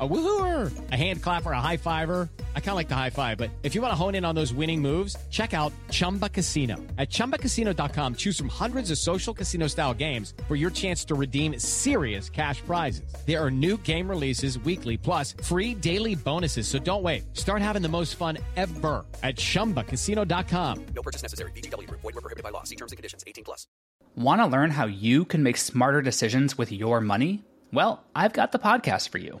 A woohooer, a hand clapper, a high fiver. I kind of like the high five, but if you want to hone in on those winning moves, check out Chumba Casino. At ChumbaCasino.com, choose from hundreds of social casino style games for your chance to redeem serious cash prizes. There are new game releases weekly, plus free daily bonuses. So don't wait. Start having the most fun ever at ChumbaCasino.com. No purchase necessary. VGW. Void were prohibited by law. See terms and conditions. 18 plus. Want to learn how you can make smarter decisions with your money? Well, I've got the podcast for you.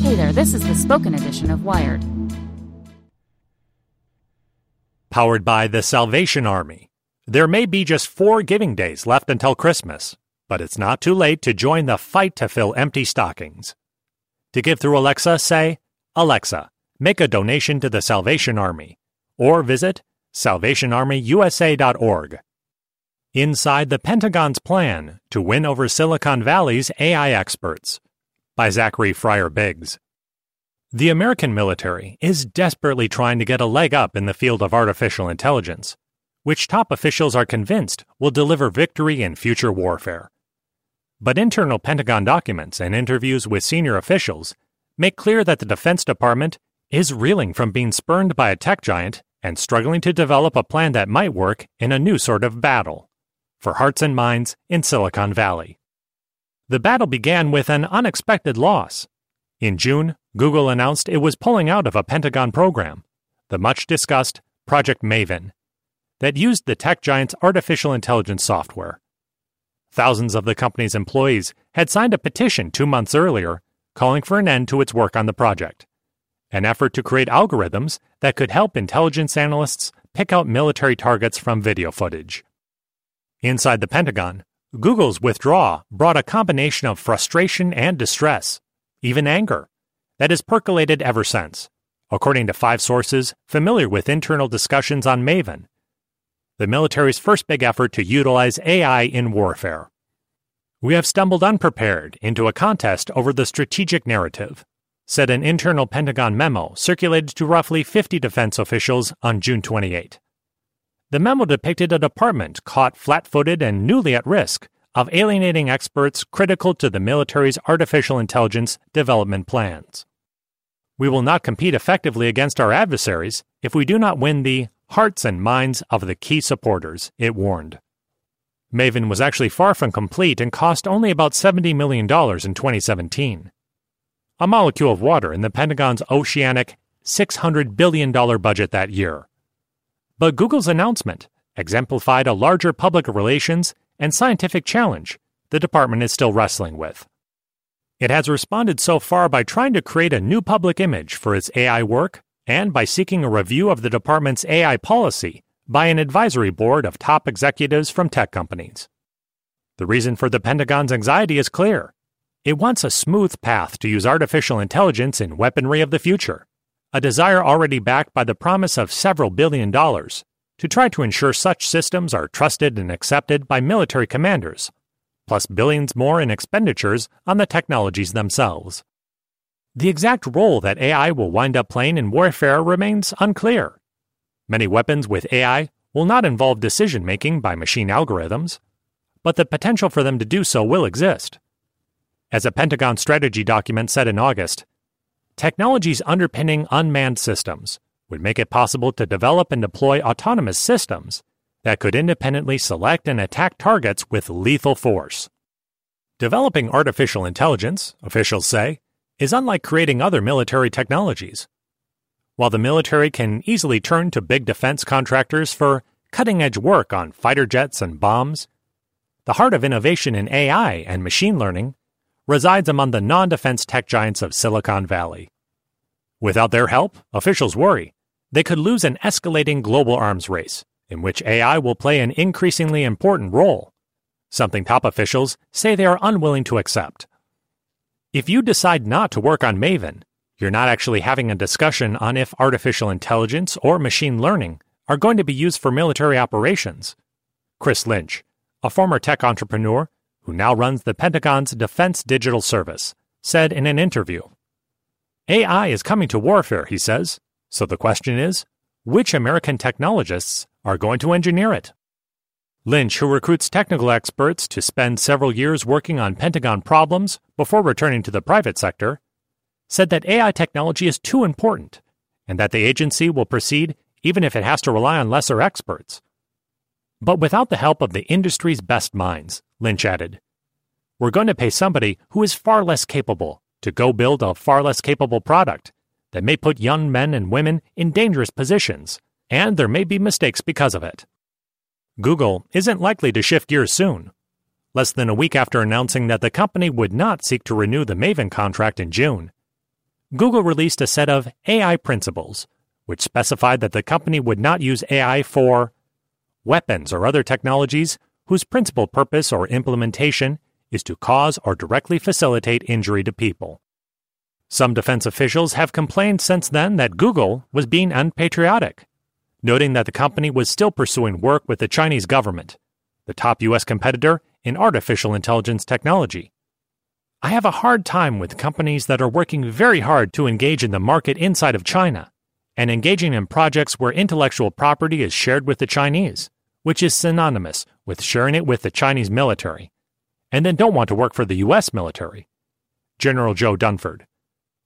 Hey there, this is the spoken edition of Wired. Powered by the Salvation Army. There may be just four giving days left until Christmas, but it's not too late to join the fight to fill empty stockings. To give through Alexa, say, Alexa, make a donation to the Salvation Army, or visit salvationarmyusa.org. Inside the Pentagon's plan to win over Silicon Valley's AI experts by Zachary Fryer Biggs. The American military is desperately trying to get a leg up in the field of artificial intelligence, which top officials are convinced will deliver victory in future warfare. But internal Pentagon documents and interviews with senior officials make clear that the Defense Department is reeling from being spurned by a tech giant and struggling to develop a plan that might work in a new sort of battle for hearts and minds in Silicon Valley. The battle began with an unexpected loss. In June, Google announced it was pulling out of a Pentagon program, the much discussed Project Maven, that used the tech giant's artificial intelligence software. Thousands of the company's employees had signed a petition two months earlier calling for an end to its work on the project, an effort to create algorithms that could help intelligence analysts pick out military targets from video footage. Inside the Pentagon, Google's withdrawal brought a combination of frustration and distress, even anger, that has percolated ever since, according to five sources familiar with internal discussions on Maven, the military's first big effort to utilize AI in warfare. We have stumbled unprepared into a contest over the strategic narrative, said an internal Pentagon memo circulated to roughly 50 defense officials on June 28. The memo depicted a department caught flat footed and newly at risk of alienating experts critical to the military's artificial intelligence development plans. We will not compete effectively against our adversaries if we do not win the hearts and minds of the key supporters, it warned. Maven was actually far from complete and cost only about $70 million in 2017. A molecule of water in the Pentagon's oceanic $600 billion budget that year. But Google's announcement exemplified a larger public relations and scientific challenge the department is still wrestling with. It has responded so far by trying to create a new public image for its AI work and by seeking a review of the department's AI policy by an advisory board of top executives from tech companies. The reason for the Pentagon's anxiety is clear. It wants a smooth path to use artificial intelligence in weaponry of the future a desire already backed by the promise of several billion dollars to try to ensure such systems are trusted and accepted by military commanders, plus billions more in expenditures on the technologies themselves. The exact role that AI will wind up playing in warfare remains unclear. Many weapons with AI will not involve decision making by machine algorithms, but the potential for them to do so will exist. As a Pentagon strategy document said in August, Technologies underpinning unmanned systems would make it possible to develop and deploy autonomous systems that could independently select and attack targets with lethal force. Developing artificial intelligence, officials say, is unlike creating other military technologies. While the military can easily turn to big defense contractors for cutting edge work on fighter jets and bombs, the heart of innovation in AI and machine learning resides among the non defense tech giants of Silicon Valley. Without their help, officials worry, they could lose an escalating global arms race in which AI will play an increasingly important role, something top officials say they are unwilling to accept. If you decide not to work on Maven, you're not actually having a discussion on if artificial intelligence or machine learning are going to be used for military operations. Chris Lynch, a former tech entrepreneur who now runs the Pentagon's Defense Digital Service, said in an interview AI is coming to warfare, he says. So the question is which American technologists are going to engineer it? Lynch, who recruits technical experts to spend several years working on Pentagon problems before returning to the private sector, said that AI technology is too important and that the agency will proceed even if it has to rely on lesser experts. But without the help of the industry's best minds, Lynch added, we're going to pay somebody who is far less capable to go build a far less capable product that may put young men and women in dangerous positions, and there may be mistakes because of it. Google isn't likely to shift gears soon. Less than a week after announcing that the company would not seek to renew the Maven contract in June, Google released a set of AI principles, which specified that the company would not use AI for weapons or other technologies whose principal purpose or implementation is to cause or directly facilitate injury to people. Some defense officials have complained since then that Google was being unpatriotic, noting that the company was still pursuing work with the Chinese government, the top U.S. competitor in artificial intelligence technology. I have a hard time with companies that are working very hard to engage in the market inside of China and engaging in projects where intellectual property is shared with the Chinese, which is synonymous with sharing it with the Chinese military and then don't want to work for the U.S. military. General Joe Dunford,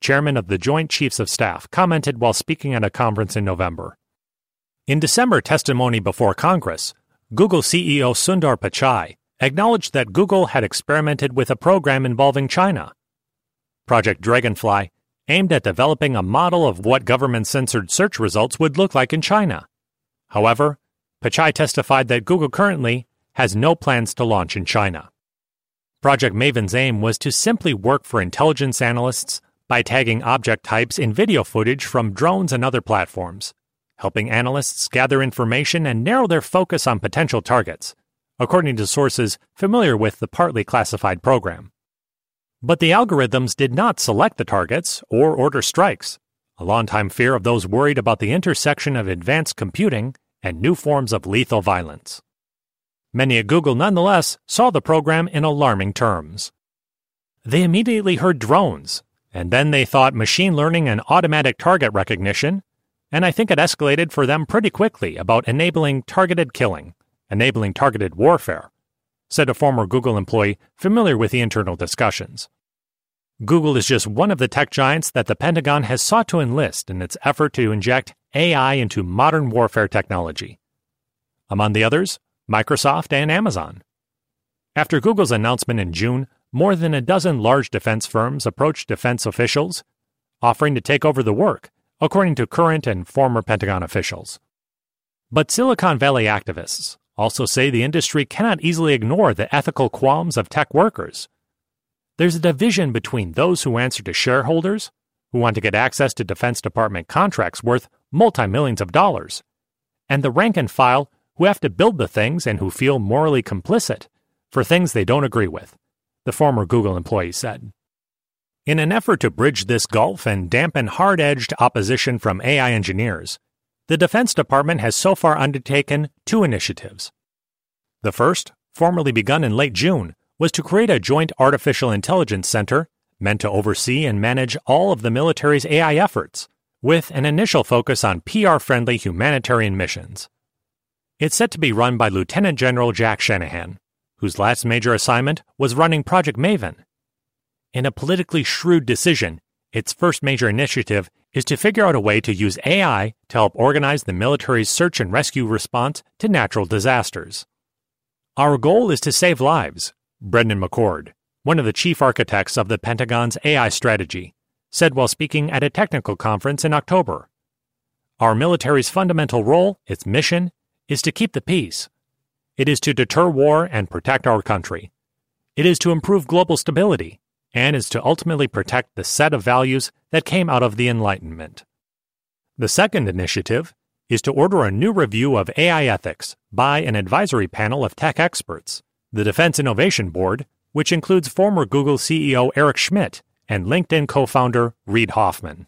chairman of the Joint Chiefs of Staff, commented while speaking at a conference in November. In December testimony before Congress, Google CEO Sundar Pichai acknowledged that Google had experimented with a program involving China. Project Dragonfly aimed at developing a model of what government censored search results would look like in China. However, Pichai testified that Google currently has no plans to launch in China. Project Maven's aim was to simply work for intelligence analysts by tagging object types in video footage from drones and other platforms, helping analysts gather information and narrow their focus on potential targets, according to sources familiar with the partly classified program. But the algorithms did not select the targets or order strikes, a longtime fear of those worried about the intersection of advanced computing and new forms of lethal violence. Many at Google nonetheless saw the program in alarming terms. They immediately heard drones, and then they thought machine learning and automatic target recognition, and I think it escalated for them pretty quickly about enabling targeted killing, enabling targeted warfare, said a former Google employee familiar with the internal discussions. Google is just one of the tech giants that the Pentagon has sought to enlist in its effort to inject AI into modern warfare technology. Among the others, Microsoft, and Amazon. After Google's announcement in June, more than a dozen large defense firms approached defense officials, offering to take over the work, according to current and former Pentagon officials. But Silicon Valley activists also say the industry cannot easily ignore the ethical qualms of tech workers. There's a division between those who answer to shareholders, who want to get access to Defense Department contracts worth multi millions of dollars, and the rank and file who have to build the things and who feel morally complicit for things they don't agree with, the former Google employee said. In an effort to bridge this gulf and dampen hard edged opposition from AI engineers, the Defense Department has so far undertaken two initiatives. The first, formally begun in late June, was to create a joint artificial intelligence center meant to oversee and manage all of the military's AI efforts, with an initial focus on PR friendly humanitarian missions. It's set to be run by Lieutenant General Jack Shanahan, whose last major assignment was running Project Maven. In a politically shrewd decision, its first major initiative is to figure out a way to use AI to help organize the military's search and rescue response to natural disasters. Our goal is to save lives, Brendan McCord, one of the chief architects of the Pentagon's AI strategy, said while speaking at a technical conference in October. Our military's fundamental role, its mission, is to keep the peace. It is to deter war and protect our country. It is to improve global stability, and is to ultimately protect the set of values that came out of the Enlightenment. The second initiative is to order a new review of AI ethics by an advisory panel of tech experts, the Defense Innovation Board, which includes former Google CEO Eric Schmidt and LinkedIn co founder Reid Hoffman.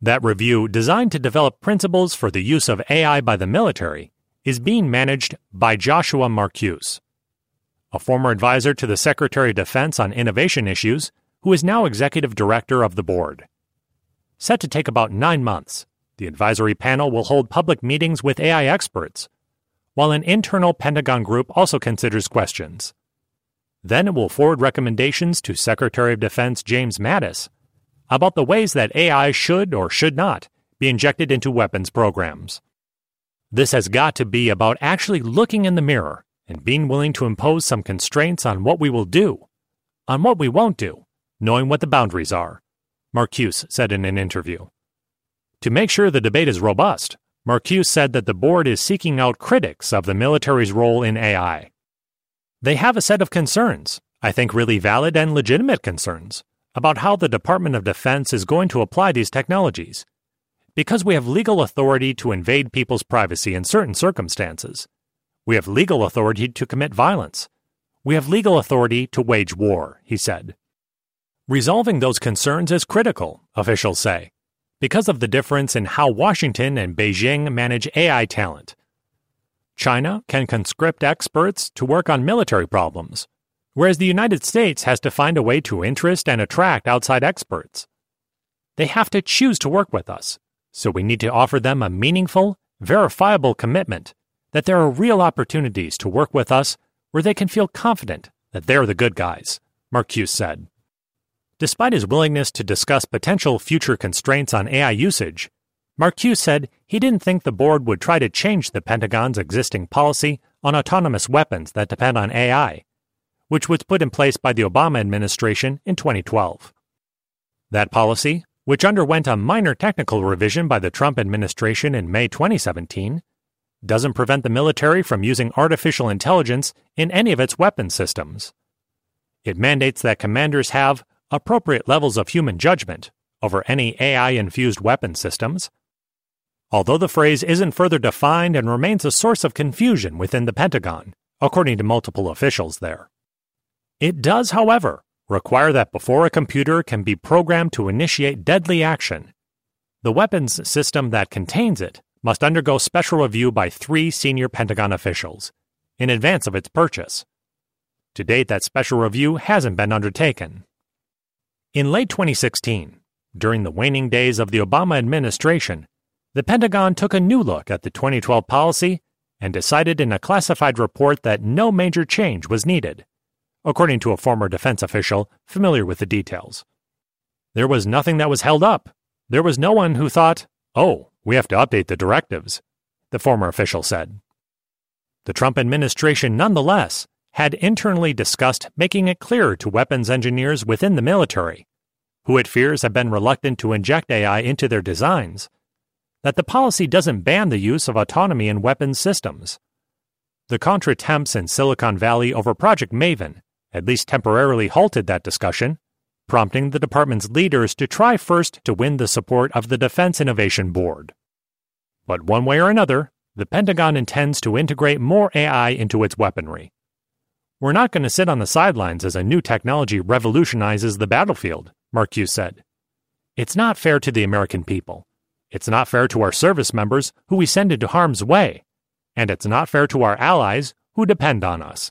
That review, designed to develop principles for the use of AI by the military, is being managed by Joshua Marcuse, a former advisor to the Secretary of Defense on innovation issues, who is now executive director of the board. Set to take about nine months, the advisory panel will hold public meetings with AI experts, while an internal Pentagon group also considers questions. Then it will forward recommendations to Secretary of Defense James Mattis about the ways that AI should or should not be injected into weapons programs. This has got to be about actually looking in the mirror and being willing to impose some constraints on what we will do, on what we won't do, knowing what the boundaries are, Marcuse said in an interview. To make sure the debate is robust, Marcuse said that the board is seeking out critics of the military's role in AI. They have a set of concerns, I think really valid and legitimate concerns, about how the Department of Defense is going to apply these technologies. Because we have legal authority to invade people's privacy in certain circumstances. We have legal authority to commit violence. We have legal authority to wage war, he said. Resolving those concerns is critical, officials say, because of the difference in how Washington and Beijing manage AI talent. China can conscript experts to work on military problems, whereas the United States has to find a way to interest and attract outside experts. They have to choose to work with us, so we need to offer them a meaningful, verifiable commitment that there are real opportunities to work with us where they can feel confident that they're the good guys, Marcuse said. Despite his willingness to discuss potential future constraints on AI usage, Marcuse said he didn't think the board would try to change the Pentagon's existing policy on autonomous weapons that depend on AI, which was put in place by the Obama administration in 2012. That policy, which underwent a minor technical revision by the Trump administration in May 2017, doesn't prevent the military from using artificial intelligence in any of its weapon systems. It mandates that commanders have appropriate levels of human judgment over any AI infused weapon systems. Although the phrase isn't further defined and remains a source of confusion within the Pentagon, according to multiple officials there. It does, however, require that before a computer can be programmed to initiate deadly action, the weapons system that contains it must undergo special review by three senior Pentagon officials in advance of its purchase. To date, that special review hasn't been undertaken. In late 2016, during the waning days of the Obama administration, the Pentagon took a new look at the 2012 policy and decided in a classified report that no major change was needed, according to a former defense official familiar with the details. There was nothing that was held up. There was no one who thought, oh, we have to update the directives, the former official said. The Trump administration, nonetheless, had internally discussed making it clearer to weapons engineers within the military, who it fears have been reluctant to inject AI into their designs, that the policy doesn't ban the use of autonomy in weapons systems. The contretemps in Silicon Valley over Project Maven at least temporarily halted that discussion, prompting the department's leaders to try first to win the support of the Defense Innovation Board. But one way or another, the Pentagon intends to integrate more AI into its weaponry. We're not going to sit on the sidelines as a new technology revolutionizes the battlefield, Marcuse said. It's not fair to the American people. It's not fair to our service members who we send into harm's way. And it's not fair to our allies who depend on us.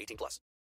18 plus.